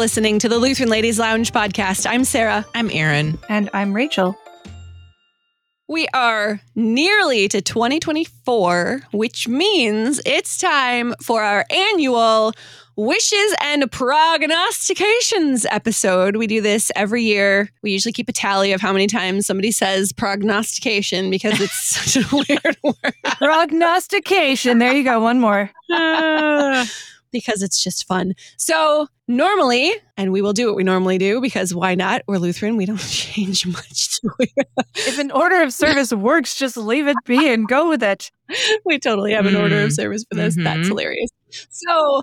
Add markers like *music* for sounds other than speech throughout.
are listening to the Lutheran Ladies Lounge podcast. I'm Sarah. I'm Erin. And I'm Rachel. We are nearly to 2024, which means it's time for our annual Wishes and Prognostications episode. We do this every year. We usually keep a tally of how many times somebody says prognostication because it's *laughs* such a weird word. Prognostication. There you go. One more. *laughs* because it's just fun. So, normally, and we will do what we normally do because why not? We're Lutheran. We don't *laughs* change much if an order of service works, just leave it be and go with it. *laughs* We totally have an mm. order of mm. service for this. Mm-hmm. That's hilarious. So,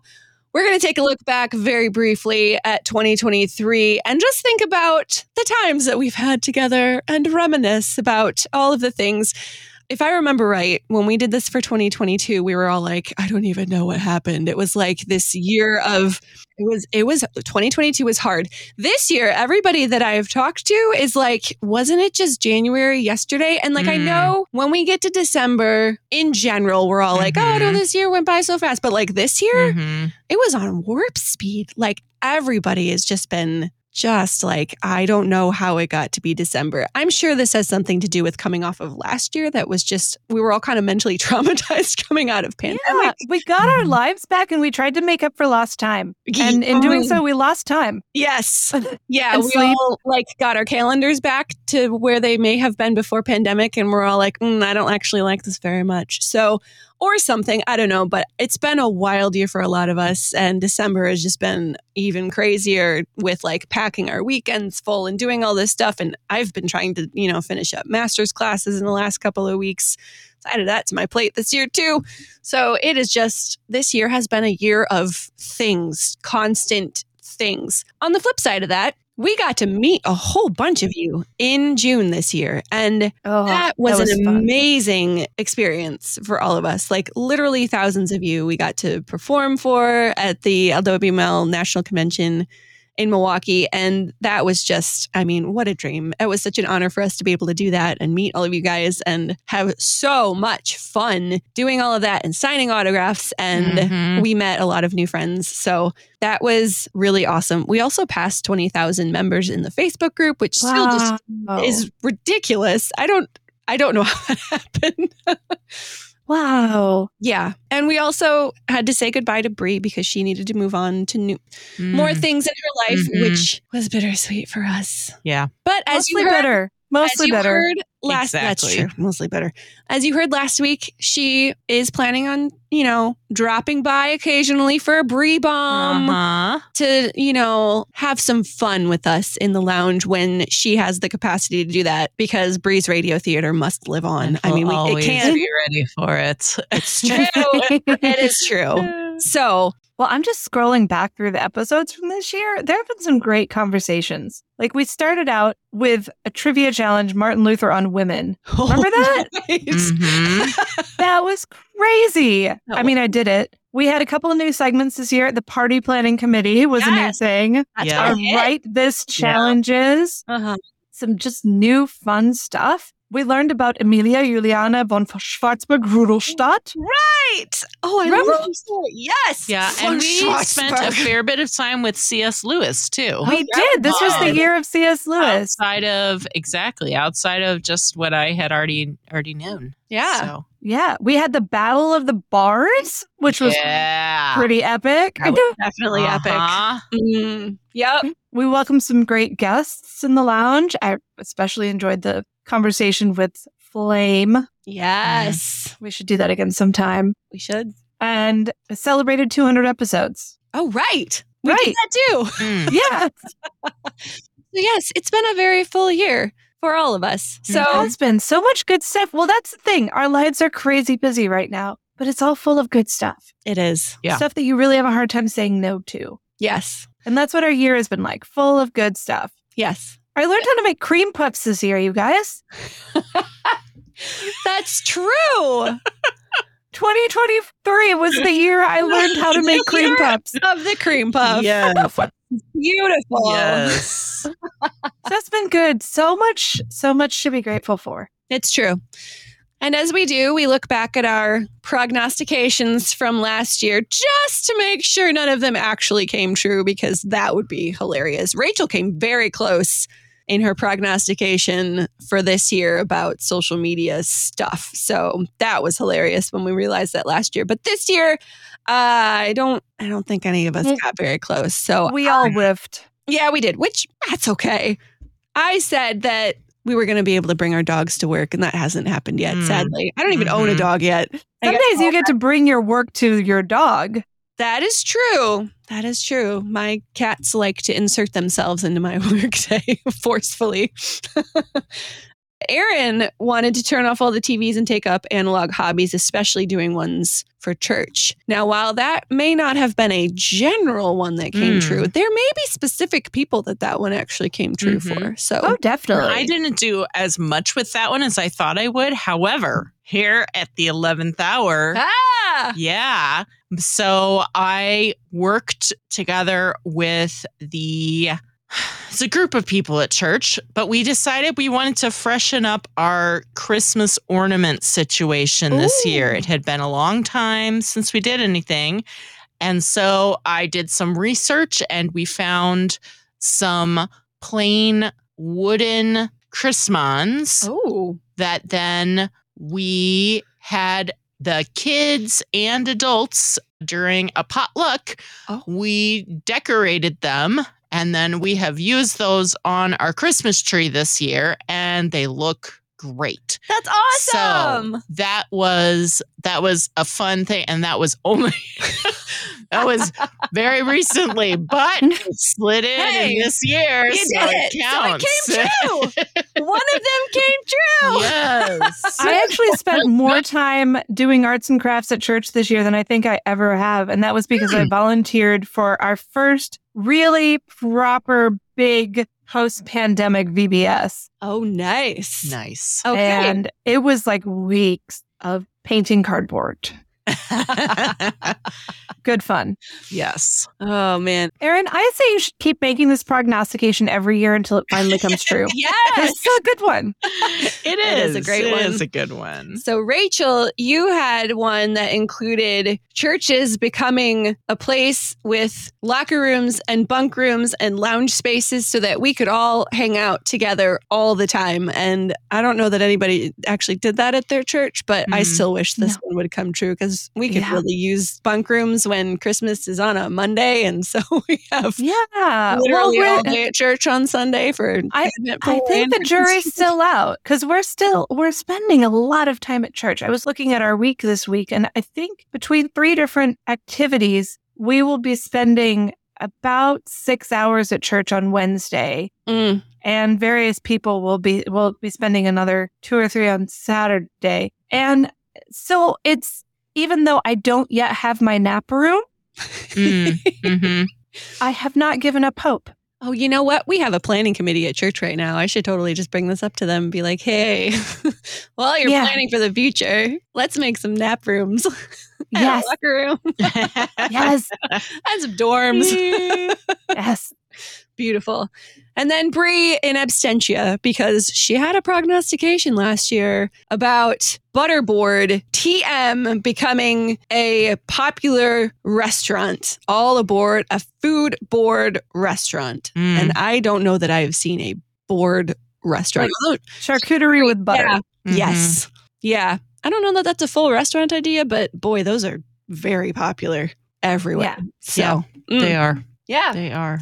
we're going to take a look back very briefly at 2023 and just think about the times that we've had together and reminisce about all of the things if I remember right, when we did this for 2022, we were all like, I don't even know what happened. It was like this year of it was it was 2022 was hard. This year, everybody that I've talked to is like, wasn't it just January yesterday? And like mm. I know when we get to December, in general, we're all mm-hmm. like, oh no, this year went by so fast. But like this year, mm-hmm. it was on warp speed. Like everybody has just been just like, I don't know how it got to be December. I'm sure this has something to do with coming off of last year that was just, we were all kind of mentally *laughs* traumatized coming out of pandemic. Yeah, we got our mm-hmm. lives back and we tried to make up for lost time. And in doing so, we lost time. Yes. *laughs* Yeah. we sleep. all like got our calendars back to where they may have been before pandemic. And we're all like, mm, I don't actually like this very much. So or something. I don't know, but it's been a wild year for a lot of us. And December has just been even crazier with like packing our weekends full and doing all this stuff. And I've been trying to, you know, finish up master's classes in the last couple of weeks. So added that to my plate this year too. So it is just, this year has been a year of things, constant things. On the flip side of that, we got to meet a whole bunch of you in June this year. And oh, that, was that was, an fun. amazing experience for all of us. Like literally thousands of you we got to perform for at the LWML National Convention in Milwaukee. And that was just, I mean, what a dream. It was such an honor for us to be able to do that and meet all of you guys and have so much fun doing all of that and signing autographs. And mm-hmm. we met a lot of new friends. So that was really awesome. We also passed 20,000 members in the Facebook group, which wow. still just is ridiculous. I don't, I don't know *laughs* how that happened. *laughs* Wow. Yeah. And we also had to say goodbye to Brie because she needed to move on to new mm. more things in her life, mm-hmm. which was bittersweet for us. Yeah. But as Mostly you heard, better. Mostly better. Heard last exactly. that's true. Mostly better. As you heard last week, she is planning on, you know, dropping by occasionally for a brie bomb uh-huh. to, you know, have some fun with us in the lounge when she has the capacity to do that because Brie's radio theater must live on. I mean, we, it can't be ready for it. It's *laughs* true. it is true. *laughs* So well, I'm just scrolling back through the episodes from this year. There have been some great conversations. Like we started out with a trivia challenge, Martin Luther on women. *laughs* Remember that? *laughs* mm-hmm. that was crazy. I mean, I did it. We had a couple of new segments this year. The party planning committee was yes. a new thing. That's Our Write This challenges. Yeah. Uh-huh. Some just new fun stuff. We learned about Emilia Juliana von Schwarzburg-Rudolstadt. Right. Oh, I remember. Love yes. Yeah, von and we spent a fair bit of time with C.S. Lewis too. We did. This was the year of C.S. Lewis. Outside of exactly outside of just what I had already already known. Yeah. So. Yeah, we had the Battle of the Bars, which was yeah. pretty epic. definitely uh-huh. epic. Mm, yep. We welcomed some great guests in the lounge. I especially enjoyed the conversation with Flame. Yes. we should do that again sometime. We should. And celebrated 200 episodes. Oh, right. We right. did that too. Mm. *laughs* yeah. so yes, it's been a very full year for all of us. So it has been so much good stuff. Well, that's the thing. Our lives are crazy busy right now, but it's all full of good stuff. It is. Yeah. Stuff that you really have a hard time saying no to. Yes. And that's what our year has been like, full of good stuff. Yes. I learned how to make cream puffs this year, you guys. *laughs* That's true. 2023 was the year I learned how to *laughs* make cream puffs. Of the cream puff. Yeah. *laughs* Beautiful. Yes. That's been good. So much, so much to be grateful for. It's true. And as we do, we look back at our prognostications from last year just to make sure none of them actually came true because that would be hilarious. Rachel came very close in her prognostication for this year about social media stuff. So that was hilarious when we realized that last year. But this year, uh, I don't I don't think any of us got very close. So we all whiffed. Yeah, we did, which that's okay. I said that we were going to be able to bring our dogs to work, and that hasn't happened yet, Mm. sadly. I don't even own a Mhm. dog yet. I Some days you get to bring your work to your dog. That is true. That is true. My cats like to insert themselves into my *laughs* workday forcefully. *laughs* Erin wanted to turn off all the TVs and take up analog hobbies, especially doing ones for church. Now, while that may not have been a general one that came Mm. true, there may be specific people that that one actually came true Mhm. for. So, Oh, definitely. I didn't do as much with that one as I thought I would. However, here at the 11th hour, ah, yeah. So I worked together with the it's a group of people at church, but we decided we wanted to freshen up our Christmas ornament situation this year. It had been a long time since we did anything. And so I did some research and we found some plain wooden Chrismons that then we had the kids and adults during a potluck. Oh. We decorated them and then we have used those on our Christmas tree this year and they look great. that's awesome. So that was that was a fun thing and that was only *laughs* that was very recently, but *laughs* it slid in, Hey, in this year. you so did it it. So it counts. came true. one of them came true. yes. I actually spent more time doing arts and crafts at church this year than I think I ever have. And that was because I hmm. volunteered for our first really proper big post pandemic VBS. Oh, nice. nice. Okay. And it was like weeks of painting cardboard. *laughs* Good fun. yes. oh man. Erin, I say you should keep making this prognostication every year until it finally *laughs* comes true. Yes. It's a good one. *laughs* It It is is a great It one. is a good one. So Rachel, you had one that included churches becoming a place with locker rooms and bunk rooms and lounge spaces so that we could all hang out together all the time. And I don't know that anybody actually did that at their church, but I Mhm. still wish this No. one would come true because we could Yeah. really use bunk rooms when Christmas is on a Monday. And so *laughs* we have Yeah. literally well, all day at church on Sunday for I- I think the jury's *laughs* still out because we're still we're spending a lot of time at church. I was looking at our week this week, and I think between three different activities, we will be spending about six hours at church on Wednesday, Mm. and various people will be will be spending another two or three on Saturday. And so it's even though I don't yet have my nap room, Mm, mhm. *laughs* I have not given up hope. Oh, you know what? We have a planning committee at church right now. I should totally just bring this up to them and be like, hey, *laughs* while you're Yeah. planning for the future, let's make some nap rooms. *laughs* Yes. locker room Yes, and some dorms. yes. Beautiful. And then Brie in absentia because she had a prognostication last year about Butterboard TM becoming a popular restaurant, all aboard a food board restaurant. Mm. And I don't know that I have seen a board restaurant. Although- Charcuterie with butter. Yeah. Mhm. Yes. Yeah. I don't know that that's a full restaurant idea, but boy, those are very popular everywhere. Yeah. So, Yeah. mm, They are. yeah. They are.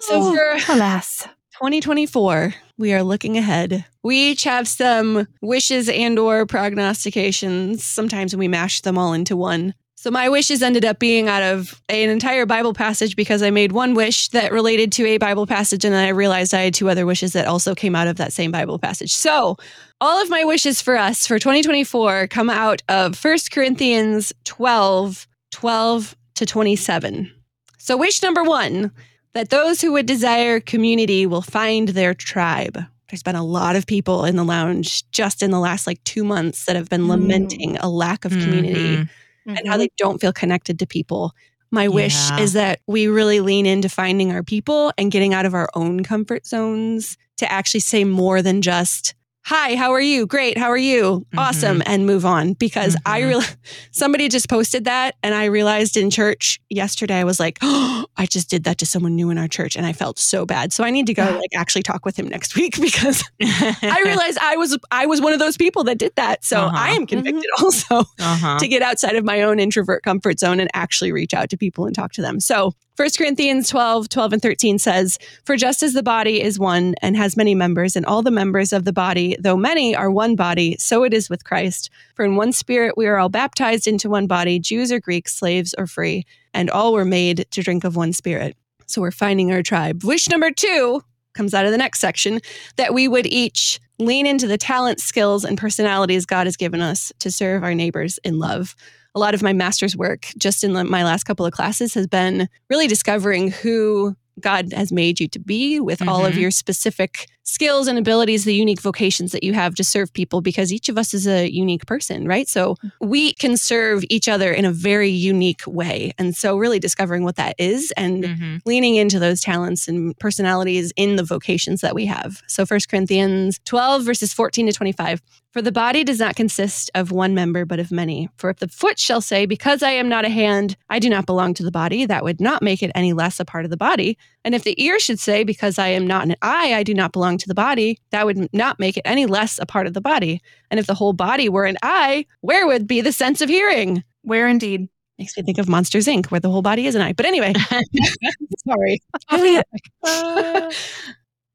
So Oh, for alas. 2024, we are looking ahead. We each have some wishes and or prognostications. Sometimes we mash them all into one. So my wishes ended up being out of an entire Bible passage because I made one wish that related to a Bible passage and then I realized I had two other wishes that also came out of that same Bible passage. So all of my wishes for us for 2024 come out of 1 Corinthians 12, 12 to 27. So wish number one, that those who would desire community will find their tribe. There's been a lot of people in the lounge just in the last like two months that have been Mm. lamenting a lack of community Mhm. and how they don't feel connected to people. My wish Yeah. is that we really lean into finding our people and getting out of our own comfort zones to actually say more than just, hi, how are you? Great, how are you? Mm-hmm. Awesome, and move on because mm-hmm. I really *laughs* somebody just posted that and I realized in church yesterday I was like, oh, *gasps* I just did that to someone new in our church and I felt so bad. So I need to go like actually talk with him next *laughs* week because *laughs* I realized I was I was one of those people that did that. So uh-huh. I am convicted mm-hmm. also uh-huh. to get outside of my own introvert comfort zone and actually reach out to people and talk to them. So 1 Corinthians 12, 12 and 13 says, For just as the body is one and has many members, and all the members of the body, though many, are one body, so it is with Christ. For in one spirit we are all baptized into one body, Jews or Greeks, slaves or free, and all were made to drink of one spirit. So we're finding our tribe. Wish number two comes out of the next section that we would each lean into the talents, skills, and personalities God has given us to serve our neighbors in love a lot of my master's work just in my last couple of classes has been really discovering who God has made you to be with mm-hmm. all of mm-hmm. your specific skills and abilities, the unique vocations that you have to serve people, because each of us is a unique person, right? So mm. we can serve each other in a very unique way. And so, really discovering what that is and mm-hmm. leaning into those talents and personalities in the vocations that we have. So, First Corinthians 12, verses 14 to 25. For the body does not consist of one member, but of many. For if the foot shall say, Because I am not a hand, I do not belong to the body, that would not make it any less a part of the body. And if the ear should say, Because I am not an eye, I do not belong to the body, that would not make it any less a part of the body. And if the whole body were an eye, where would be the sense of hearing? Where indeed? Makes me think of Monsters Inc., where the whole body is an eye. But anyway, *laughs* *laughs* sorry. *laughs*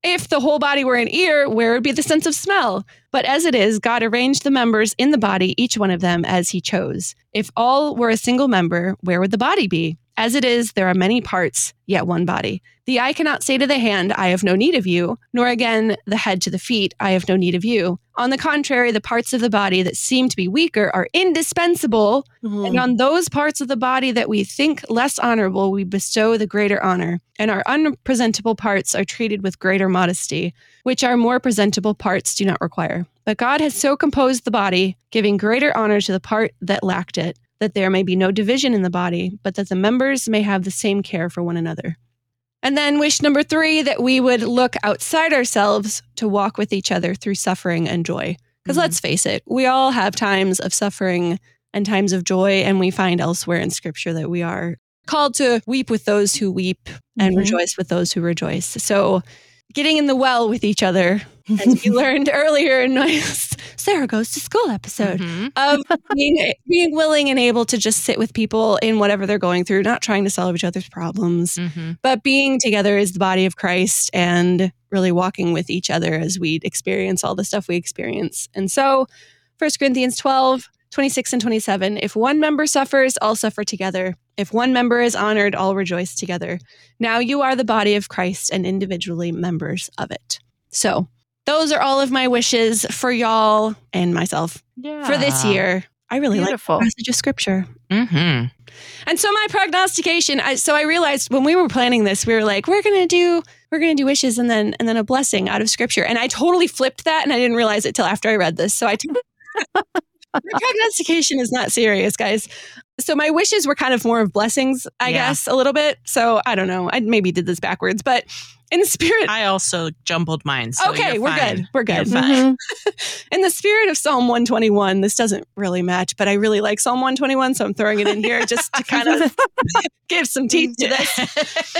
If the whole body were an ear, where would be the sense of smell? But as it is, God arranged the members in the body, each one of them as he chose. If all were a single member, where would the body be? As it is, there are many parts, yet one body. The eye cannot say to the hand, I have no need of you, nor again the head to the feet, I have no need of you. On the contrary, the parts of the body that seem to be weaker are indispensable, mm-hmm. and on those parts of the body that we think less honorable, we bestow the greater honor, and our unpresentable parts are treated with greater modesty, which our more presentable parts do not require. But God has so composed the body, giving greater honor to the part that lacked it that there may be no division in the body, but that the members may have the same care for one another. And then wish number three, that we would look outside ourselves to walk with each other through suffering and joy. Because mm-hmm. let's face it, we all have times of suffering and times of joy, and we find elsewhere in scripture that we are called to weep with those who weep and mm-hmm. rejoice with those who rejoice. So getting in the well with each other, as we learned earlier in my *laughs* Sarah goes to school episode mm-hmm. of *laughs* being, being willing and able to just sit with people in whatever they're going through, not trying to solve each other's problems, mm-hmm. but being together as the body of Christ and really walking with each other as we experience all the stuff we experience. And so, 1 Corinthians 12, 26 and 27 if one member suffers all suffer together if one member is honored all rejoice together now you are the body of christ and individually members of it so those are all of my wishes for y'all and myself yeah. for this year i really Beautiful. like the passage of scripture mm-hmm. and so my prognostication I, so i realized when we were planning this we were like we're gonna do we're gonna do wishes and then and then a blessing out of scripture and i totally flipped that and i didn't realize it till after i read this so i *laughs* t- prognostication is not serious, guys. So my wishes were kind of more of blessings, I yeah. guess, a little bit. So I don't know. I maybe did this backwards, but in the spirit, I also jumbled mine. So okay, we're fine. good. We're good. Mm-hmm. *laughs* in the spirit of Psalm 121, this doesn't really match, but I really like Psalm 121, so I'm throwing it in here just to kind of *laughs* *laughs* give some teeth to this.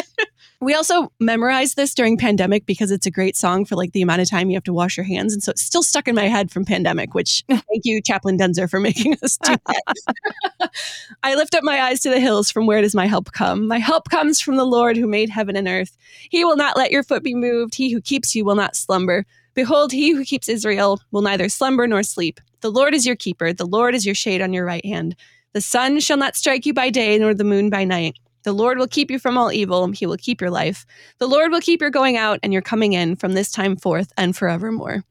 We also memorized this during pandemic because it's a great song for like the amount of time you have to wash your hands. And so it's still stuck in my head from pandemic, which *laughs* thank you, Chaplain Denzer, for making us do that. *laughs* I lift up my eyes to the hills from where does my help come? My help comes from the Lord who made heaven and earth. He will not let your foot be moved. He who keeps you will not slumber. Behold, he who keeps Israel will neither slumber nor sleep. The Lord is your keeper. The Lord is your shade on your right hand. The sun shall not strike you by day, nor the moon by night. The Lord will keep you from all evil. He will keep your life. The Lord will keep your going out and your coming in from this time forth and forevermore.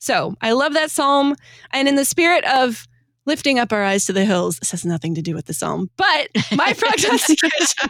So I love that psalm. And in the spirit of lifting up our eyes to the hills, this has nothing to do with the psalm, but my *laughs* prognostication.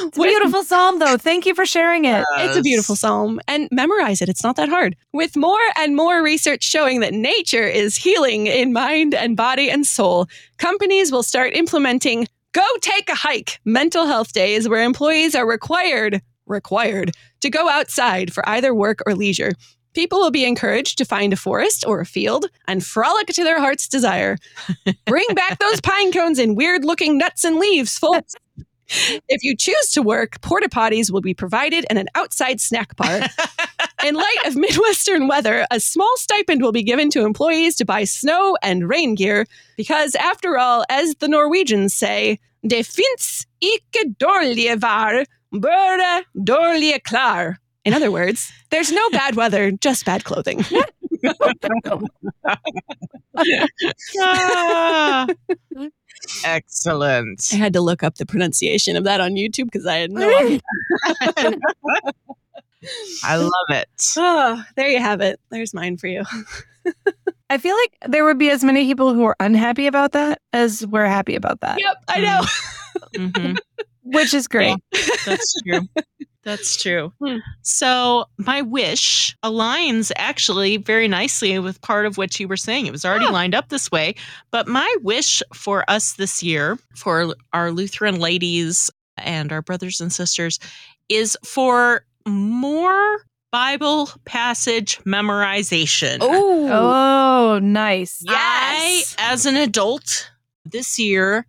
It's a beautiful psalm, though. Thank you for sharing it. Yes. *laughs* It's a beautiful psalm and memorize it. It's not that hard. With more and more research showing that nature is healing in mind and body and soul, companies will start implementing Go take a hike. Mental health day is where employees are required required to go outside for either work or leisure. People will be encouraged to find a forest or a field and frolic to their heart's desire. *laughs* Bring back those pine cones and weird looking nuts and leaves, folks. If you choose to work, porta potties will be provided and an outside snack bar. *laughs* In light of Midwestern weather, a small stipend will be given to employees to buy snow and rain gear because, after all, as the Norwegians say, det fins ikke dårlige vær, bare dårlige klær. In other words, there's no bad weather, just bad clothing. *laughs* *laughs* Ah. Excellent. I had to look up the pronunciation of that on YouTube because I had no idea. *laughs* I love it. Oh, there you have it. There's mine for you. I feel like there would be as many people who are unhappy about that as we're happy about that. Yep, I know. Mhm. *laughs* Which is great. That's true. That's true. Hmm. So, my wish aligns actually very nicely with part of what you were saying. It was already lined up this way. But my wish for us this year, for our Lutheran ladies and our brothers and sisters, is for more Bible passage memorization. Oh, Oh, nice. Yes. I, as an adult this year,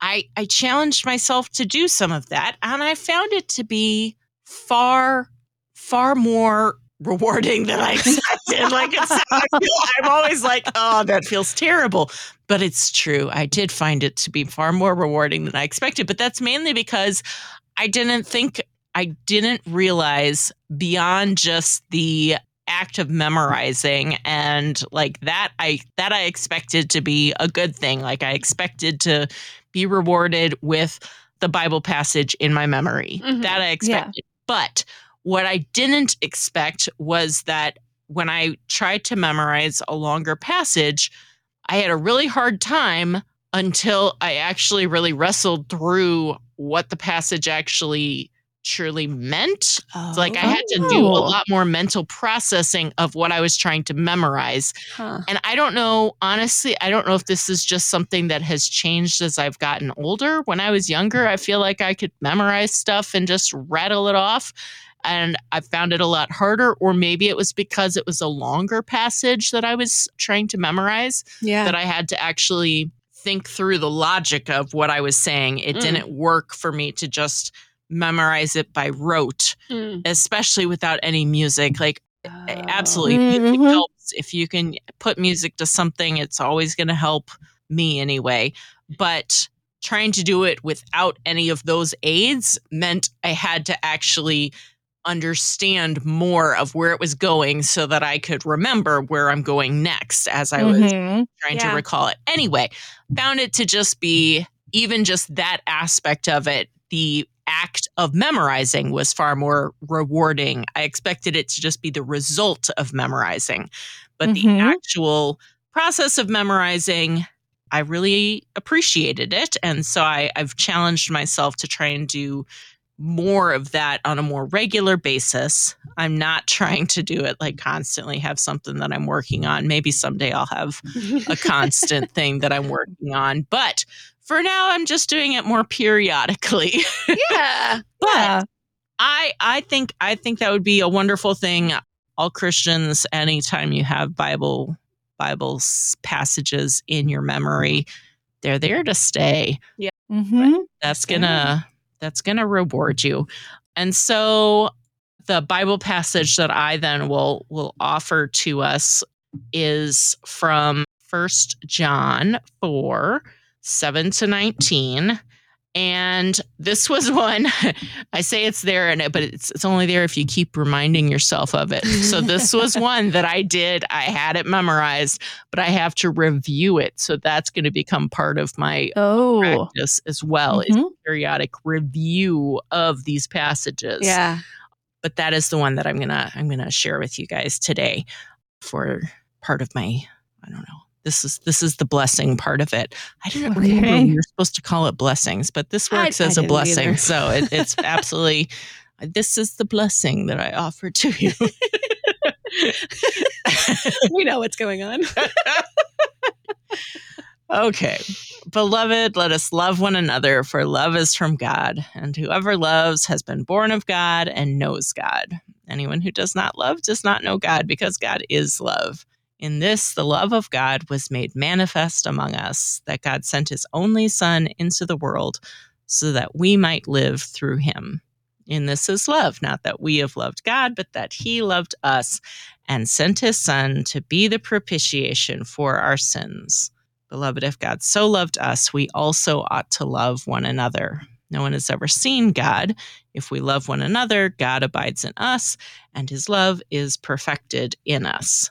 I I challenged myself to do some of that, and I found it to be far, far more rewarding than I *laughs* expected. like it's, I I'm always like, oh, that feels terrible, but it's true. I did find it to be far more rewarding than I expected, but that's mainly because I didn't think I didn't realize beyond just the act of memorizing and like that I that I expected to be a good thing like I expected to be rewarded with the Bible passage in my memory Mhm. that I expected but what I didn't expect was that when I tried to memorize a longer passage I had a really hard time until I actually really wrestled through what the passage actually truly meant it's like I had to do a Oh. lot more mental processing of what I was trying to memorize. Huh. And I don't know, honestly, I don't know if this is just something that has changed as I've gotten older. When I was younger, I feel like I could memorize stuff and just rattle it off. And I found it a lot harder, or maybe it was because it was a longer passage that I was trying to memorize Yeah. that I had to actually think through the logic of what I was saying. It Mm. didn't work for me to just memorize it by rote Mm. especially without any music. Like, Oh. absolutely, music Mhm. helps. If you can put music to something, it's always going to help me anyway. But trying to do it without any of those aids meant I had to actually understand more of where it was going so that I could remember where I'm going next as I was Mhm. trying Yeah. to recall it. Anyway, found it to just be even just that aspect of it, the act of memorizing was far more rewarding. I expected it to just be the result of memorizing, but Mhm. the actual process of memorizing, I really appreciated it. And so I, I've challenged myself to try and do more of that on a more regular basis. I'm not *laughs* trying to do it like constantly have something that I'm working on. Maybe someday I'll have a constant *laughs* thing that I'm working on. But for now, I'm just doing it more periodically. *laughs* yeah. but Yeah. I I think I think that would be a wonderful thing. All Christians, anytime you have Bible Bible passages in your memory, they're there to stay. Mhm. That's gonna that's gonna reward you. And so the Bible passage that I then will will offer to us is from First John 4, 7 to 19. And this was one *laughs* I say it's there and it, but it's it's only there if you keep reminding yourself of it. So this was *laughs* one that I did. I had it memorized, but I have to review it. So that's going to become part of my Oh. practice as well is Mhm. periodic review of these passages. Yeah. But that is the one that I'm gonna I'm gonna share with you guys today for part of my I don't know. This is this is the blessing part of it. I *laughs* remember Okay. we were supposed to call it blessings, but this works I as a blessing. either. So it, it's *laughs* absolutely this is the blessing that I offer to you. *laughs* we know what's going on. Okay. Beloved, let us love one another, for love is from God, and whoever loves has been born of God and knows God. Anyone who does not love does not know God because God is love. In this, the love of God was made manifest among us, that God sent his only Son into the world so that we might live through him. In this is love, not that we have loved God, but that he loved us and sent his Son to be the propitiation for our sins. Beloved, if God so loved us, we also ought to love one another. No one has ever seen God. If we love one another, God abides in us, and his love is perfected in us.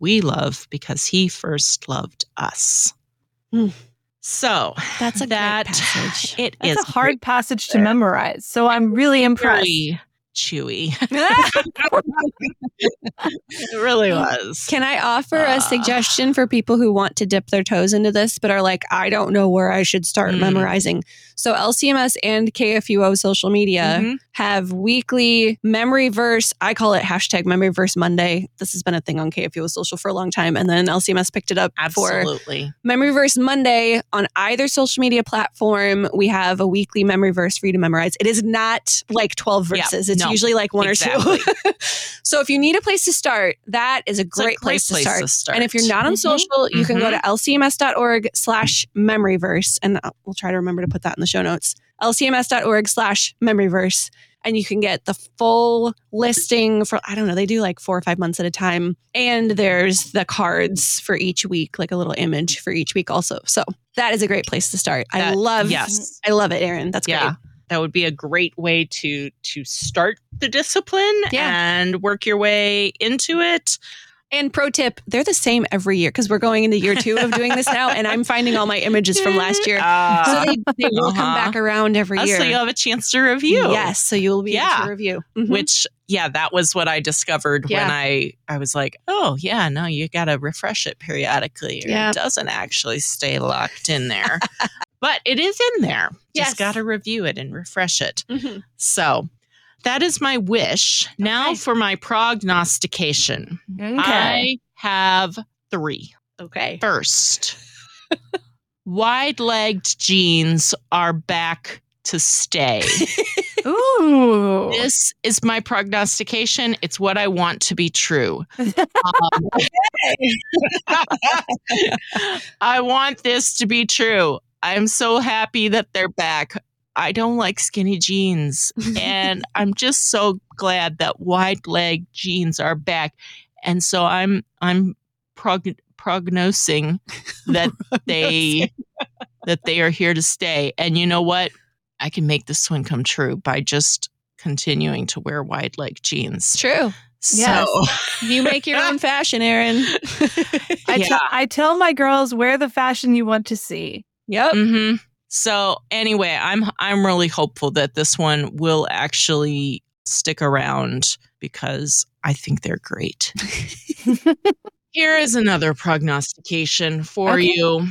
we love because he first loved us. Mm. So that's a that passage. *laughs* It that's is a hard passage to memorize. So I'm really impressed. Really chewy. *laughs* *laughs* it really was. Can I offer uh, a suggestion for people who want to dip their toes into this but are like, I don't know where I should start mm. memorizing? So LCMS and KFUO social media mm-hmm. Have weekly memory verse. I call it hashtag memory verse Monday. This has been a thing on KFUO social for a long time. And then LCMS picked it up Absolutely. for memory verse Monday on either social media platform. We have a weekly memory verse for you to memorize. It is not like 12 verses. It's no, usually like one exactly. or two. *laughs* so if you need a place to start, that is a great, a great place, place, to, start. to, start. And if you're not on mm-hmm. social, you mm-hmm. can go to mm-hmm. lcms.org slash memoryverse. And we'll try to remember to put that in the show notes. lcms.org slash memoryverse. And you can get the full listing for, I don't know, they do like four or five months at a time. And there's the cards for each week, like a little image for each week also. So that is a great place to start. That, I love, yes. I love it, Erin. That's yeah. great that would be a great way to to start the discipline yeah. and work your way into it. And pro tip, they're the same every year because we're going into year two of doing this now, and I'm finding all my images from last year. Uh, so they, they will uh-huh. come back around every year. So you'll have a chance to review. Yes. So you'll be yeah. able to review. Mm-hmm. Which, yeah, that was what I discovered yeah. when I, I was like, oh, yeah, no, you got to refresh it periodically. yeah. It doesn't actually stay locked in there. *laughs* but it is in there. Yes. Just got to review it and refresh it. Mm-hmm. So that is my wish. Okay. Now for my prognostication. Okay. I have three. Okay. First, *laughs* wide legged jeans are back to stay. *laughs* Ooh. This is my prognostication. It's what I want to be true. *laughs* Um, I want this to be true. I'm so happy that they're back. I don't like skinny jeans. and *laughs* I'm just so glad that wide leg jeans are back. And so I'm I'm prog- prognosing *laughs* that they *laughs* that they are here to stay. And you know what? I can make this one come true by just continuing to wear wide leg jeans. True. So yes. you make your own fashion, Erin. I, yeah. t- I tell my girls wear the fashion you want to see. Yep. Mm-hmm. So anyway, I'm I'm really hopeful that this one will actually stick around because I think they're great. *laughs* Here is another prognostication for okay. you.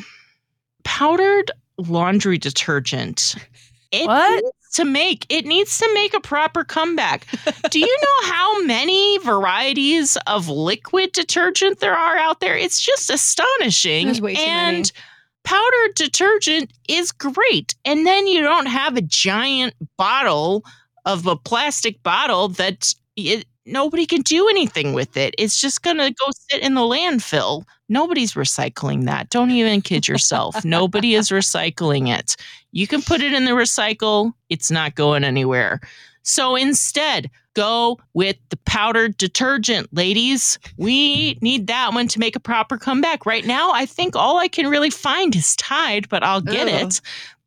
Powdered laundry detergent. It what? to make it needs to make a proper comeback. Do you know *laughs* how many varieties of liquid detergent there are out there? It's just astonishing. and many powdered detergent is great. And then you don't have a giant bottle of a plastic bottle that it, nobody can do anything with it. It's just going to go sit in the landfill. Nobody's recycling that. Don't even kid yourself. *laughs* Nobody is recycling it. You can put it in the recycle, it's not going anywhere. So instead, go with the powdered detergent, ladies. We need that one to make a proper comeback. Right now, I think all I can really find is Tide, but I'll get Ew. it.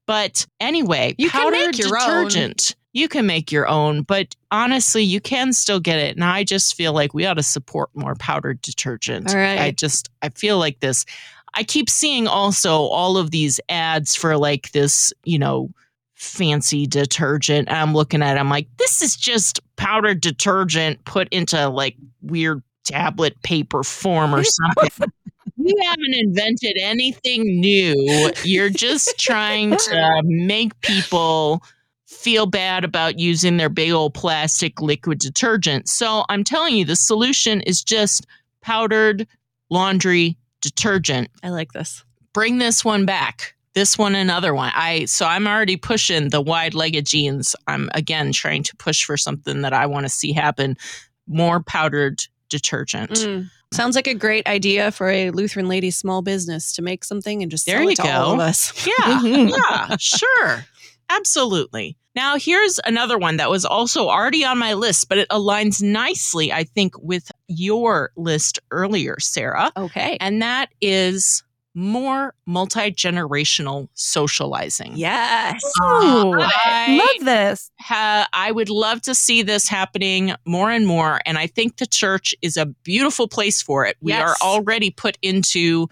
But anyway, You can powder make your own. detergent. You can make your own, but honestly, you can still get it. And I just feel like we ought to support more powdered detergent. All right. I just I feel like this. I keep seeing also all of these ads for like this, you know, fancy detergent. I'm looking at it, I'm like, this is just powdered detergent put into like weird tablet paper form or something. *laughs* you haven't invented anything new. You're just trying to make people feel bad about using their big old plastic liquid detergent. So I'm telling you, the solution is just powdered laundry detergent. I like this. Bring this one back. This one, another one. I so I'm already pushing the wide-legged jeans. I'm again trying to push for something that I want to see happen. More powdered detergent. Mm. Sounds like a great idea for a Lutheran lady small business to make something and just There sell you it to all go. of us. *laughs* Yeah, yeah, sure. Absolutely. Now, here's another one that was also already on my list, but it aligns nicely, I think, with your list earlier, Sarah. Okay. And that is more multi generational socializing. Yes. Oh, I- love this. ha- I would love to see this happening more and more. And I think the church is a beautiful place for it. We Yes. are already put into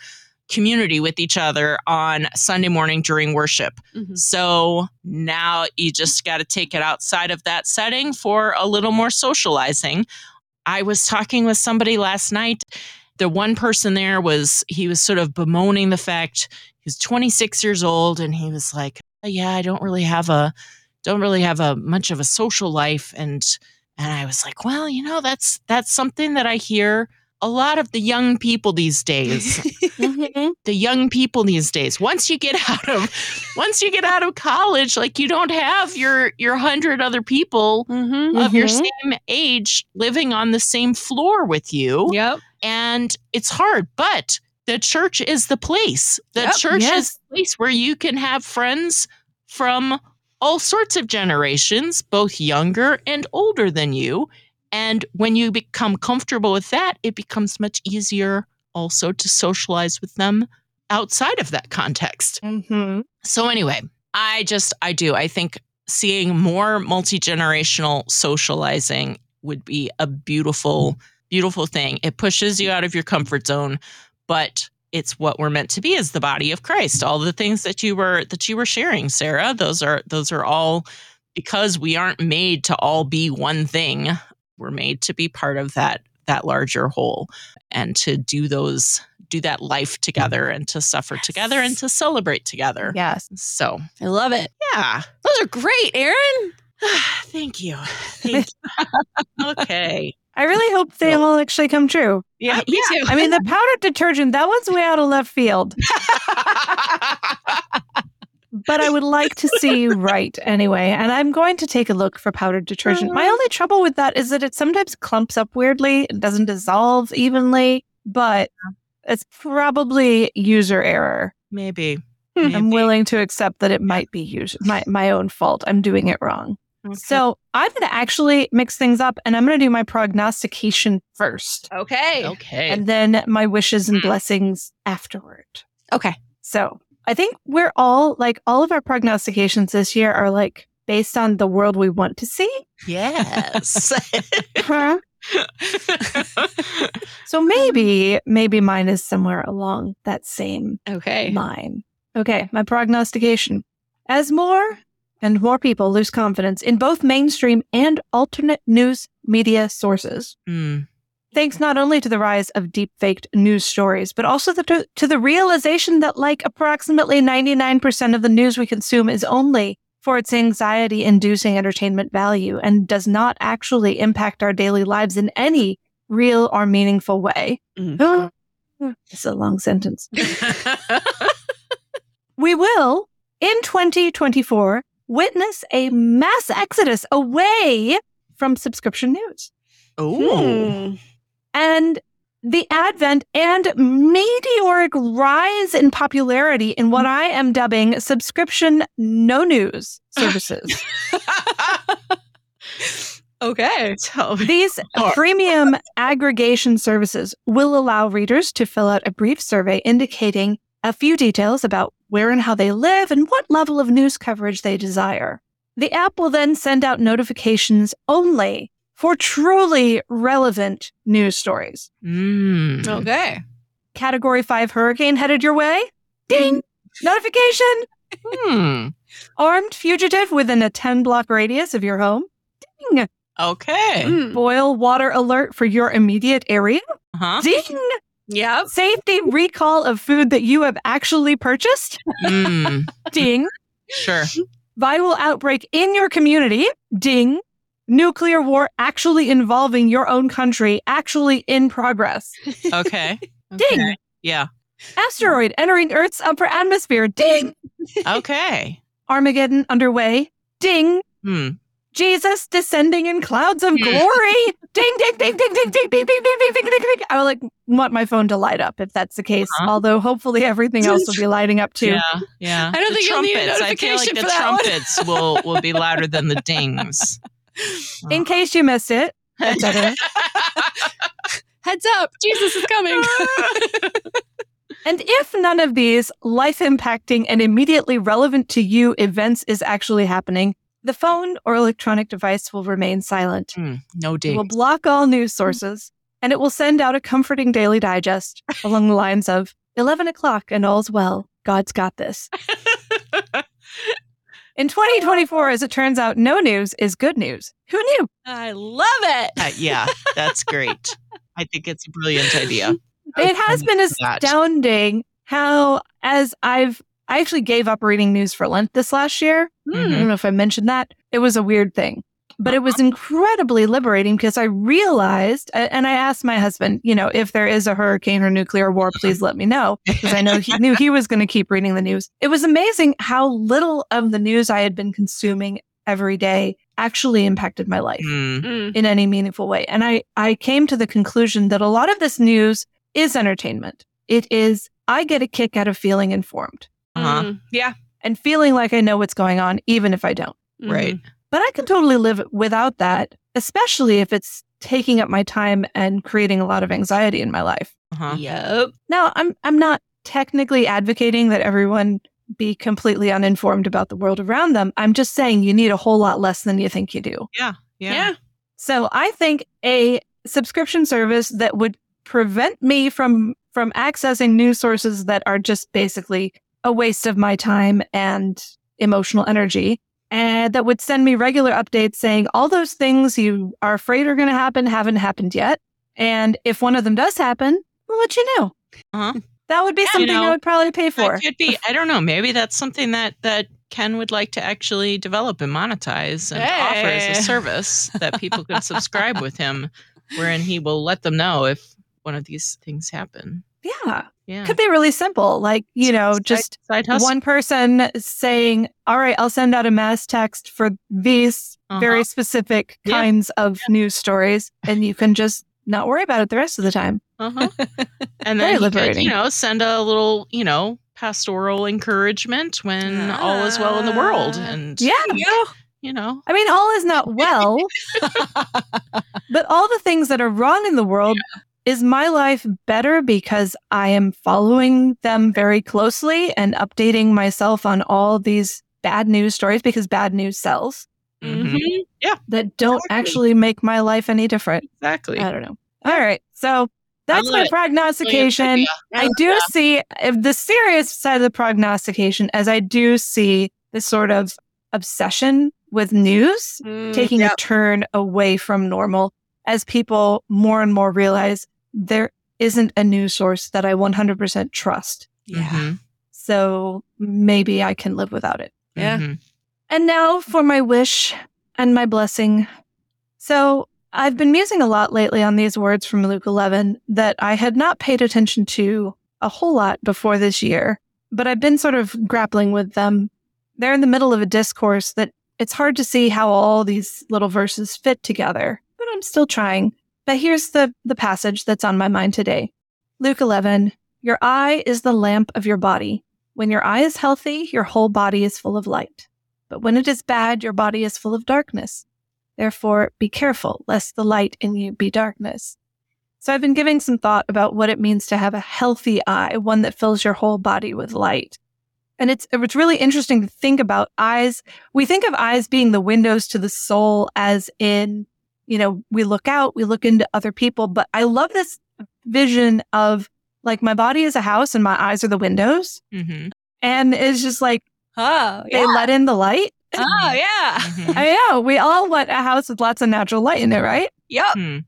community with each other on Sunday morning during worship. Mhm. So now you just got to take it outside of that setting for a little more socializing. I was talking with somebody last night. The one person there was, he was sort of bemoaning the fact he was 26 years old and he was like, yeah, I don't really have a, don't really have a much of a social life. And, and I was like, well, you know, that's, that's something that I hear a lot of the young people these days *laughs* Mhm. the young people these days once you get *laughs* out of once you get out of college like you don't have your your hundred other people Mm-hmm. of your Mhm. same age living on the same floor with you Yep. And it's hard but the church is the place the Yep, church yes. is the place where you can have friends from all sorts of generations both younger and older than you and when you become comfortable with that it becomes much easier also to socialize with them outside of that context Mhm. so anyway, I just I do. I think seeing more multi-generational socializing would be a beautiful beautiful thing. It pushes you out of your comfort zone, but it's what we're meant to be as the body of Christ. All the things that you were that you were sharing, Sarah, those are those are all because we aren't made to all be one thing. We're made to be part of that that larger whole and to do those do that life together and to suffer together and to celebrate together. Yes. So, I love it. yeah. Those are great, Erin. *sighs* Thank you. Thank *laughs* you. okay. I really hope they all actually come true. Yeah, Uh, me yeah. too. I mean, the powdered detergent, that one's way out of left field, *laughs* but I would like to see *laughs* right anyway. And I'm going to take a look for powdered detergent. My only trouble with that is that it sometimes clumps up weirdly, it doesn't dissolve evenly, but it's probably user error. Maybe. Hmm. I'm willing to accept that it might be user, my, my own fault. I'm doing it wrong. Okay. So I'm going to actually mix things up and I'm going to do my prognostication first Okay. okay. and then my wishes and hmm. blessings afterward. Okay. So I think we're all like, all of our prognostications this year are like based on the world we want to see. yes. *laughs* Huh? so maybe, maybe mine is somewhere along that same Okay. line. Okay, my prognostication. As more and more people lose confidence in both mainstream and alternate news media sources, Hmm. thanks not only to the rise of deep faked news stories, but also the, to, to the realization that like approximately 99% of the news we consume is only for its anxiety inducing entertainment value and does not actually impact our daily lives in any real or meaningful way. Mm. it's a long sentence. *laughs* We will, in 2024, witness a mass exodus away from subscription news. oh. Hmm. And the advent and meteoric rise in popularity in what I am dubbing subscription no news services. *laughs* Okay. Tell me. These premium aggregation services will allow readers to fill out a brief survey indicating a few details about where and how they live and what level of news coverage they desire. The app will then send out notifications only for truly relevant news stories. Mm. Okay. Category 5 hurricane headed your way? Ding! *laughs* Notification! Hmm. Armed fugitive within a 10 block radius of your home? Ding! Okay. Mm. Boil water alert for your immediate area? Huh? Ding! Yep. Safety recall of food that you have actually purchased? Mm. *laughs* Ding! Sure. Viral outbreak in your community? Ding! Nuclear war actually involving your own country, actually in progress. Okay. *laughs* Ding! Okay. Yeah. Asteroid entering Earth's upper atmosphere? Ding! Okay. Armageddon underway? Ding! Hmm. Jesus descending in clouds of Hmm. glory. ding, ding, ding, ding, ding, ding, ding, ding, ding, ding, ding, ding, ding. I would like want my phone to light up if that's the case. Uh-huh. Although hopefully everything else will be lighting up too. Yeah. Yeah. I don't The think you'll need a trumpets. I feel like notification the for that one. trumpets will will be louder than the dings. In case you missed it, etc. Heads up. Jesus is coming. and if none of these life impacting and immediately relevant to you events is actually happening, the phone or electronic device will remain silent. Hmm, no It will block all news sources and it will send out a comforting daily digest along the lines of 11 o'clock and all's well. God's got this. *laughs* In 2024, as it turns out, no news is good news. Who knew? I love it. Uh, yeah, that's great. I think it's a brilliant idea. It has been that. astounding how, as I've, I actually gave up reading news for Lent this last year. I Mhm. don't know if I mentioned that. It was a weird thing, but it was incredibly liberating because I realized, and I asked my husband, you know, if there is a hurricane or nuclear war, please let me know because I know he knew he was going to keep reading the news. It was amazing how little of the news I had been consuming every day actually impacted my life Hmm. Mm. in any meaningful way. And I, I came to the conclusion that a lot of this news is entertainment. It is, I get a kick out of feeling informed Uh-huh. Mm. Yeah. and feeling like I know what's going on, even if I don't. Right. But I can totally live without that, especially if it's taking up my time and creating a lot of anxiety in my life. Uh-huh. Yep. Now, I'm I'm not technically advocating that everyone be completely uninformed about the world around them. I'm just saying you need a whole lot less than you think you do. Yeah. Yeah. So, I think a subscription service that would prevent me from from accessing news sources that are just basically a waste of my time and emotional energy and that would send me regular updates saying all those things you are afraid are going to happen haven't happened yet and if one of them does happen we'll let you know Uh-huh. that would be you something know, i would probably pay for That could be. I don't know. Maybe that's something that that Ken would like to actually develop and monetize and offer as a service that people could subscribe with him, wherein he will let them know if one of these things happen. Yeah Yeah. could be really simple like you know just side hustle. one person saying, All right, I'll send out a mass text for these Uh-huh. very specific Yeah. kinds of news stories, and you can just not worry about it the rest of the time. Uh-huh. *laughs* And then he could, you know, send a little, you know, pastoral encouragement when all is well in the world. And Yeah. Yeah. you know, I mean, all is not well, *laughs* *laughs* but all the things that are wrong in the world. Is my life better because I am following them very closely and updating myself on all these bad news stories because bad news sells mhm, Mhm. that don't Exactly. actually make my life any different? exactly. I don't know. All right. So that's my it. prognostication. Brilliant I do see if the serious side of the prognostication as I do see this sort of obsession with news Mm. taking Yep. a turn away from normal as people more and more realize there isn't a news source that I 100% trust. Yeah. Mhm, So maybe I can live without it. Yeah. mhm. And now for my wish and my blessing. So I've been musing a lot lately on these words from Luke 11 that I had not paid attention to a whole lot before this year, but I've been sort of grappling with them. They're in the middle of a discourse that it's hard to see how all these little verses fit together, but I'm still trying. But here's the, the passage that's on my mind today. Luke 11, your eye is the lamp of your body. When your eye is healthy, your whole body is full of light. But when it is bad, your body is full of darkness. Therefore, be careful lest the light in you be darkness. So I've been giving some thought about what it means to have a healthy eye, one that fills your whole body with light. And it's it's really interesting to think about eyes. We think of eyes being the windows to the soul as in, you know, we look out, we look into other people, but I love this vision of like my body is a house and my eyes are the windows. Mm-hmm. And it's just like, oh, yeah. they let in the light. Oh, yeah. Mm-hmm. I know. We all want a house with lots of natural light in it, right? Yep. Hmm.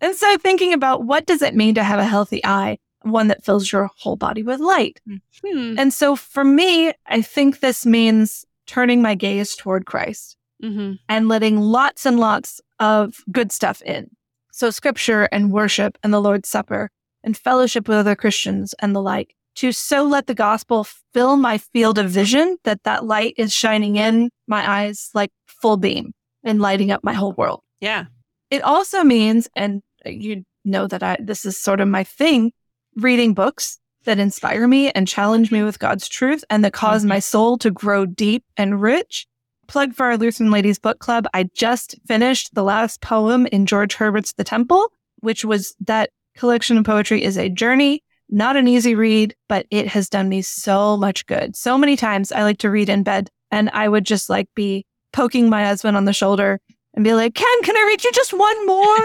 And so thinking about what does it mean to have a healthy eye, one that fills your whole body with light. Hmm. And so for me, I think this means turning my gaze toward Christ mm-hmm. and letting lots and lots of good stuff in. So scripture and worship and the Lord's Supper and fellowship with other Christians and the like to so let the gospel fill my field of vision that that light is shining in my eyes like full beam and lighting up my whole world. Yeah. It also means, and you know that I, this is sort of my thing, reading books that inspire me and challenge me with God's truth and that because mm-hmm. my soul to grow deep and rich. Plug for our Lutheran Ladies Book Club. I just finished the last poem in George Herbert's The Temple, which was that collection of poetry is a journey, not an easy read, but it has done me so much good. So many times I like to read in bed and I would just like be poking my husband on the shoulder and be like, Ken, can I read you just one more?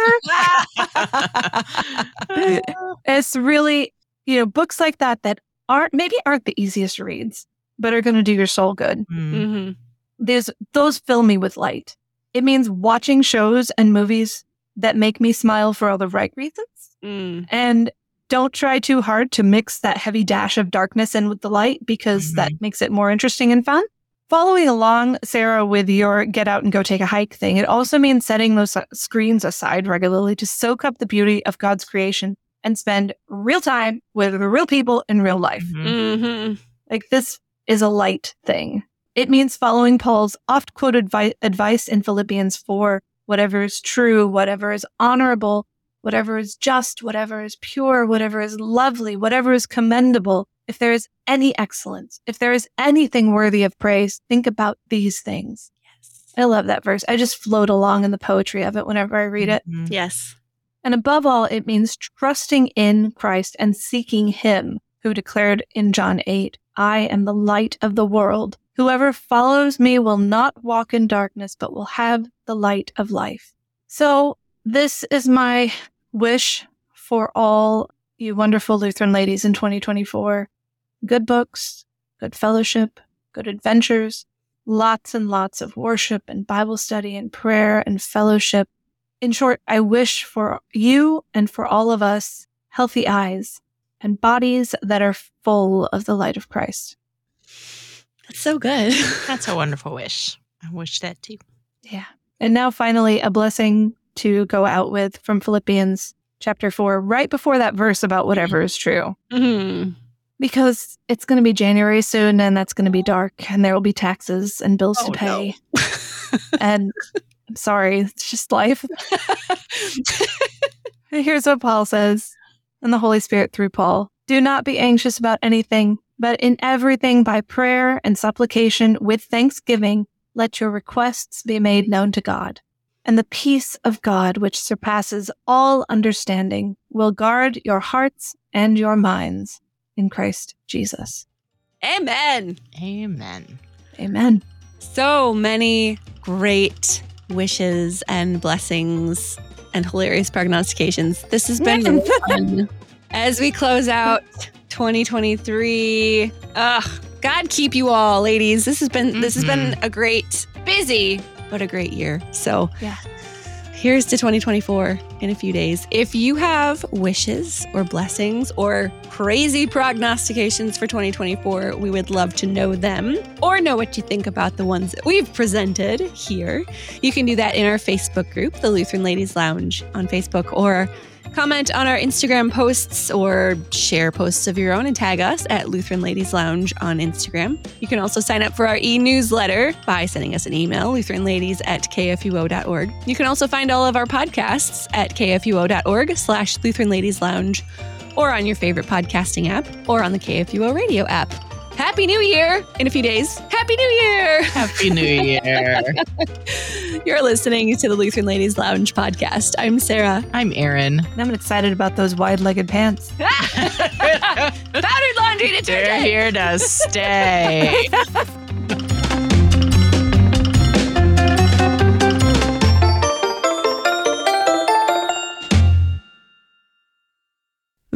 *laughs* *laughs* it's really, you know, books like that that aren't maybe aren't the easiest reads, but are going to do your soul good. Mm. Mm-hmm. There's those fill me with light. It means watching shows and movies that make me smile for all the right reasons. Mm. And don't try too hard to mix that heavy dash of darkness in with the light because mm-hmm. that makes it more interesting and fun. Following along, Sarah, with your get out and go take a hike thing, it also means setting those screens aside regularly to soak up the beauty of God's creation and spend real time with real people in real life. Mm-hmm. mm-hmm. Like this is a light thing. It means following Paul's oft quoted vi- advice in Philippians 4 whatever is true, whatever is honorable, whatever is just, whatever is pure, whatever is lovely, whatever is commendable, if there is any excellence, if there is anything worthy of praise, think about these things. Yes. I love that verse. I just float along in the poetry of it whenever I read it. Mm-hmm. Yes. And above all, it means trusting in Christ and seeking Him who declared in John 8, I am the light of the world. Whoever follows me will not walk in darkness, but will have the light of life. So this is my wish for all you wonderful Lutheran ladies in 2024 good books, good fellowship, good adventures, lots and lots of worship and Bible study and prayer and fellowship. In short, I wish for you and for all of us healthy eyes and bodies that are full of the light of Christ. That's so good. *laughs* That's a wonderful wish. I wish that too. Yeah. And now finally a blessing to go out with from Philippians chapter 4 right before that verse about whatever is true. Mm-hmm because it's going to be January soon and that's going to be dark and there will be taxes and bills oh, to pay. No. *laughs* *laughs* and I'm sorry, it's just life. Here's what Paul says and the Holy Spirit through Paul Do not be anxious about anything, but in everything by prayer and supplication with thanksgiving, let your requests be made known to God. And the peace of God, which surpasses all understanding, will guard your hearts and your minds in Christ Jesus. Amen. Amen. Amen. So many great wishes and blessings and hilarious prognostications. This has been fun as we close out 2023. Ugh, God keep you all, ladies. This has been mm-hmm. this has been mm-hmm. a great, busy, but a great year. So yeah here's to 2024 in a few days. If you have wishes or blessings or crazy prognostications for 2024, we would love to know them or know what you think about the ones that we've presented here. You can do that in our Facebook group, the Lutheran Ladies Lounge on Facebook, or Comment on our Instagram posts or share posts of your own and tag us at Lutheran Ladies Lounge on Instagram. You can also sign up for our e newsletter by sending us an email, lutheranladies at kfuo.org. You can also find all of our podcasts at kfuo.org slash Lutheran Ladies Lounge or on your favorite podcasting app or on the KFUO radio app. Happy New Year in a few days. Happy New Year. Happy New *laughs* Year. You're listening to the Lutheran Ladies Lounge podcast. I'm Sarah. I'm Erin. I'm excited about those wide legged pants. *laughs* Powdered laundry detergent. They're here to stay. *laughs*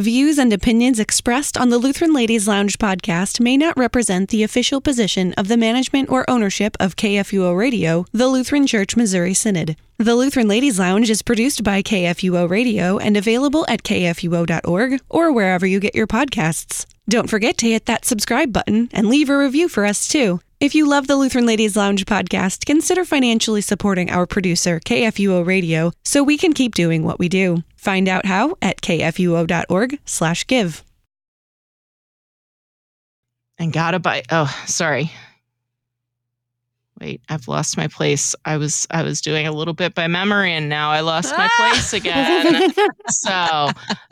Views and opinions expressed on the Lutheran Ladies Lounge podcast may not represent the official position of the management or ownership of KFUO Radio, the Lutheran Church Missouri Synod. The Lutheran Ladies Lounge is produced by KFUO Radio and available at kfuo.org or wherever you get your podcasts. Don't forget to hit that subscribe button and leave a review for us too. If you love the Lutheran Ladies Lounge podcast, consider financially supporting our producer, KFUO Radio, so we can keep doing what we do. Find out how at kfuo.org slash give. And gotta buy. Oh, sorry. Wait, I've lost my place. I was I was doing a little bit by memory, and now I lost my *laughs* place again. so